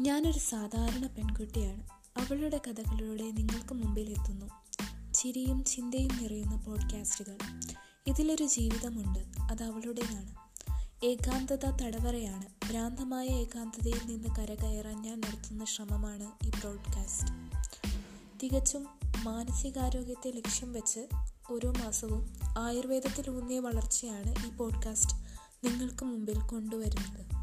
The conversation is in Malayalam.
ഞാനൊരു സാധാരണ പെൺകുട്ടിയാണ്. അവളുടെ കഥകളിലൂടെ നിങ്ങൾക്ക് മുമ്പിൽ എത്തുന്നു. ചിരിയും ചിന്തയും നിറയുന്ന പോഡ്കാസ്റ്റുകൾ. ഇതിലൊരു ജീവിതമുണ്ട്. അത് അവളുടേതാണ്. ഏകാന്തത തടവറയാണ്. ഭ്രാന്തമായ ഏകാന്തതയിൽ നിന്ന് കരകയറാൻ ഞാൻ നടത്തുന്ന ശ്രമമാണ് ഈ പ്രോഡ്കാസ്റ്റ് തികച്ചും മാനസികാരോഗ്യത്തെ ലക്ഷ്യം വെച്ച് ഓരോ മാസവും ആയുർവേദത്തിൽ ഊന്നിയ വളർച്ചയാണ് ഈ പോഡ്കാസ്റ്റ് നിങ്ങൾക്ക് മുമ്പിൽ കൊണ്ടുവരുന്നത്.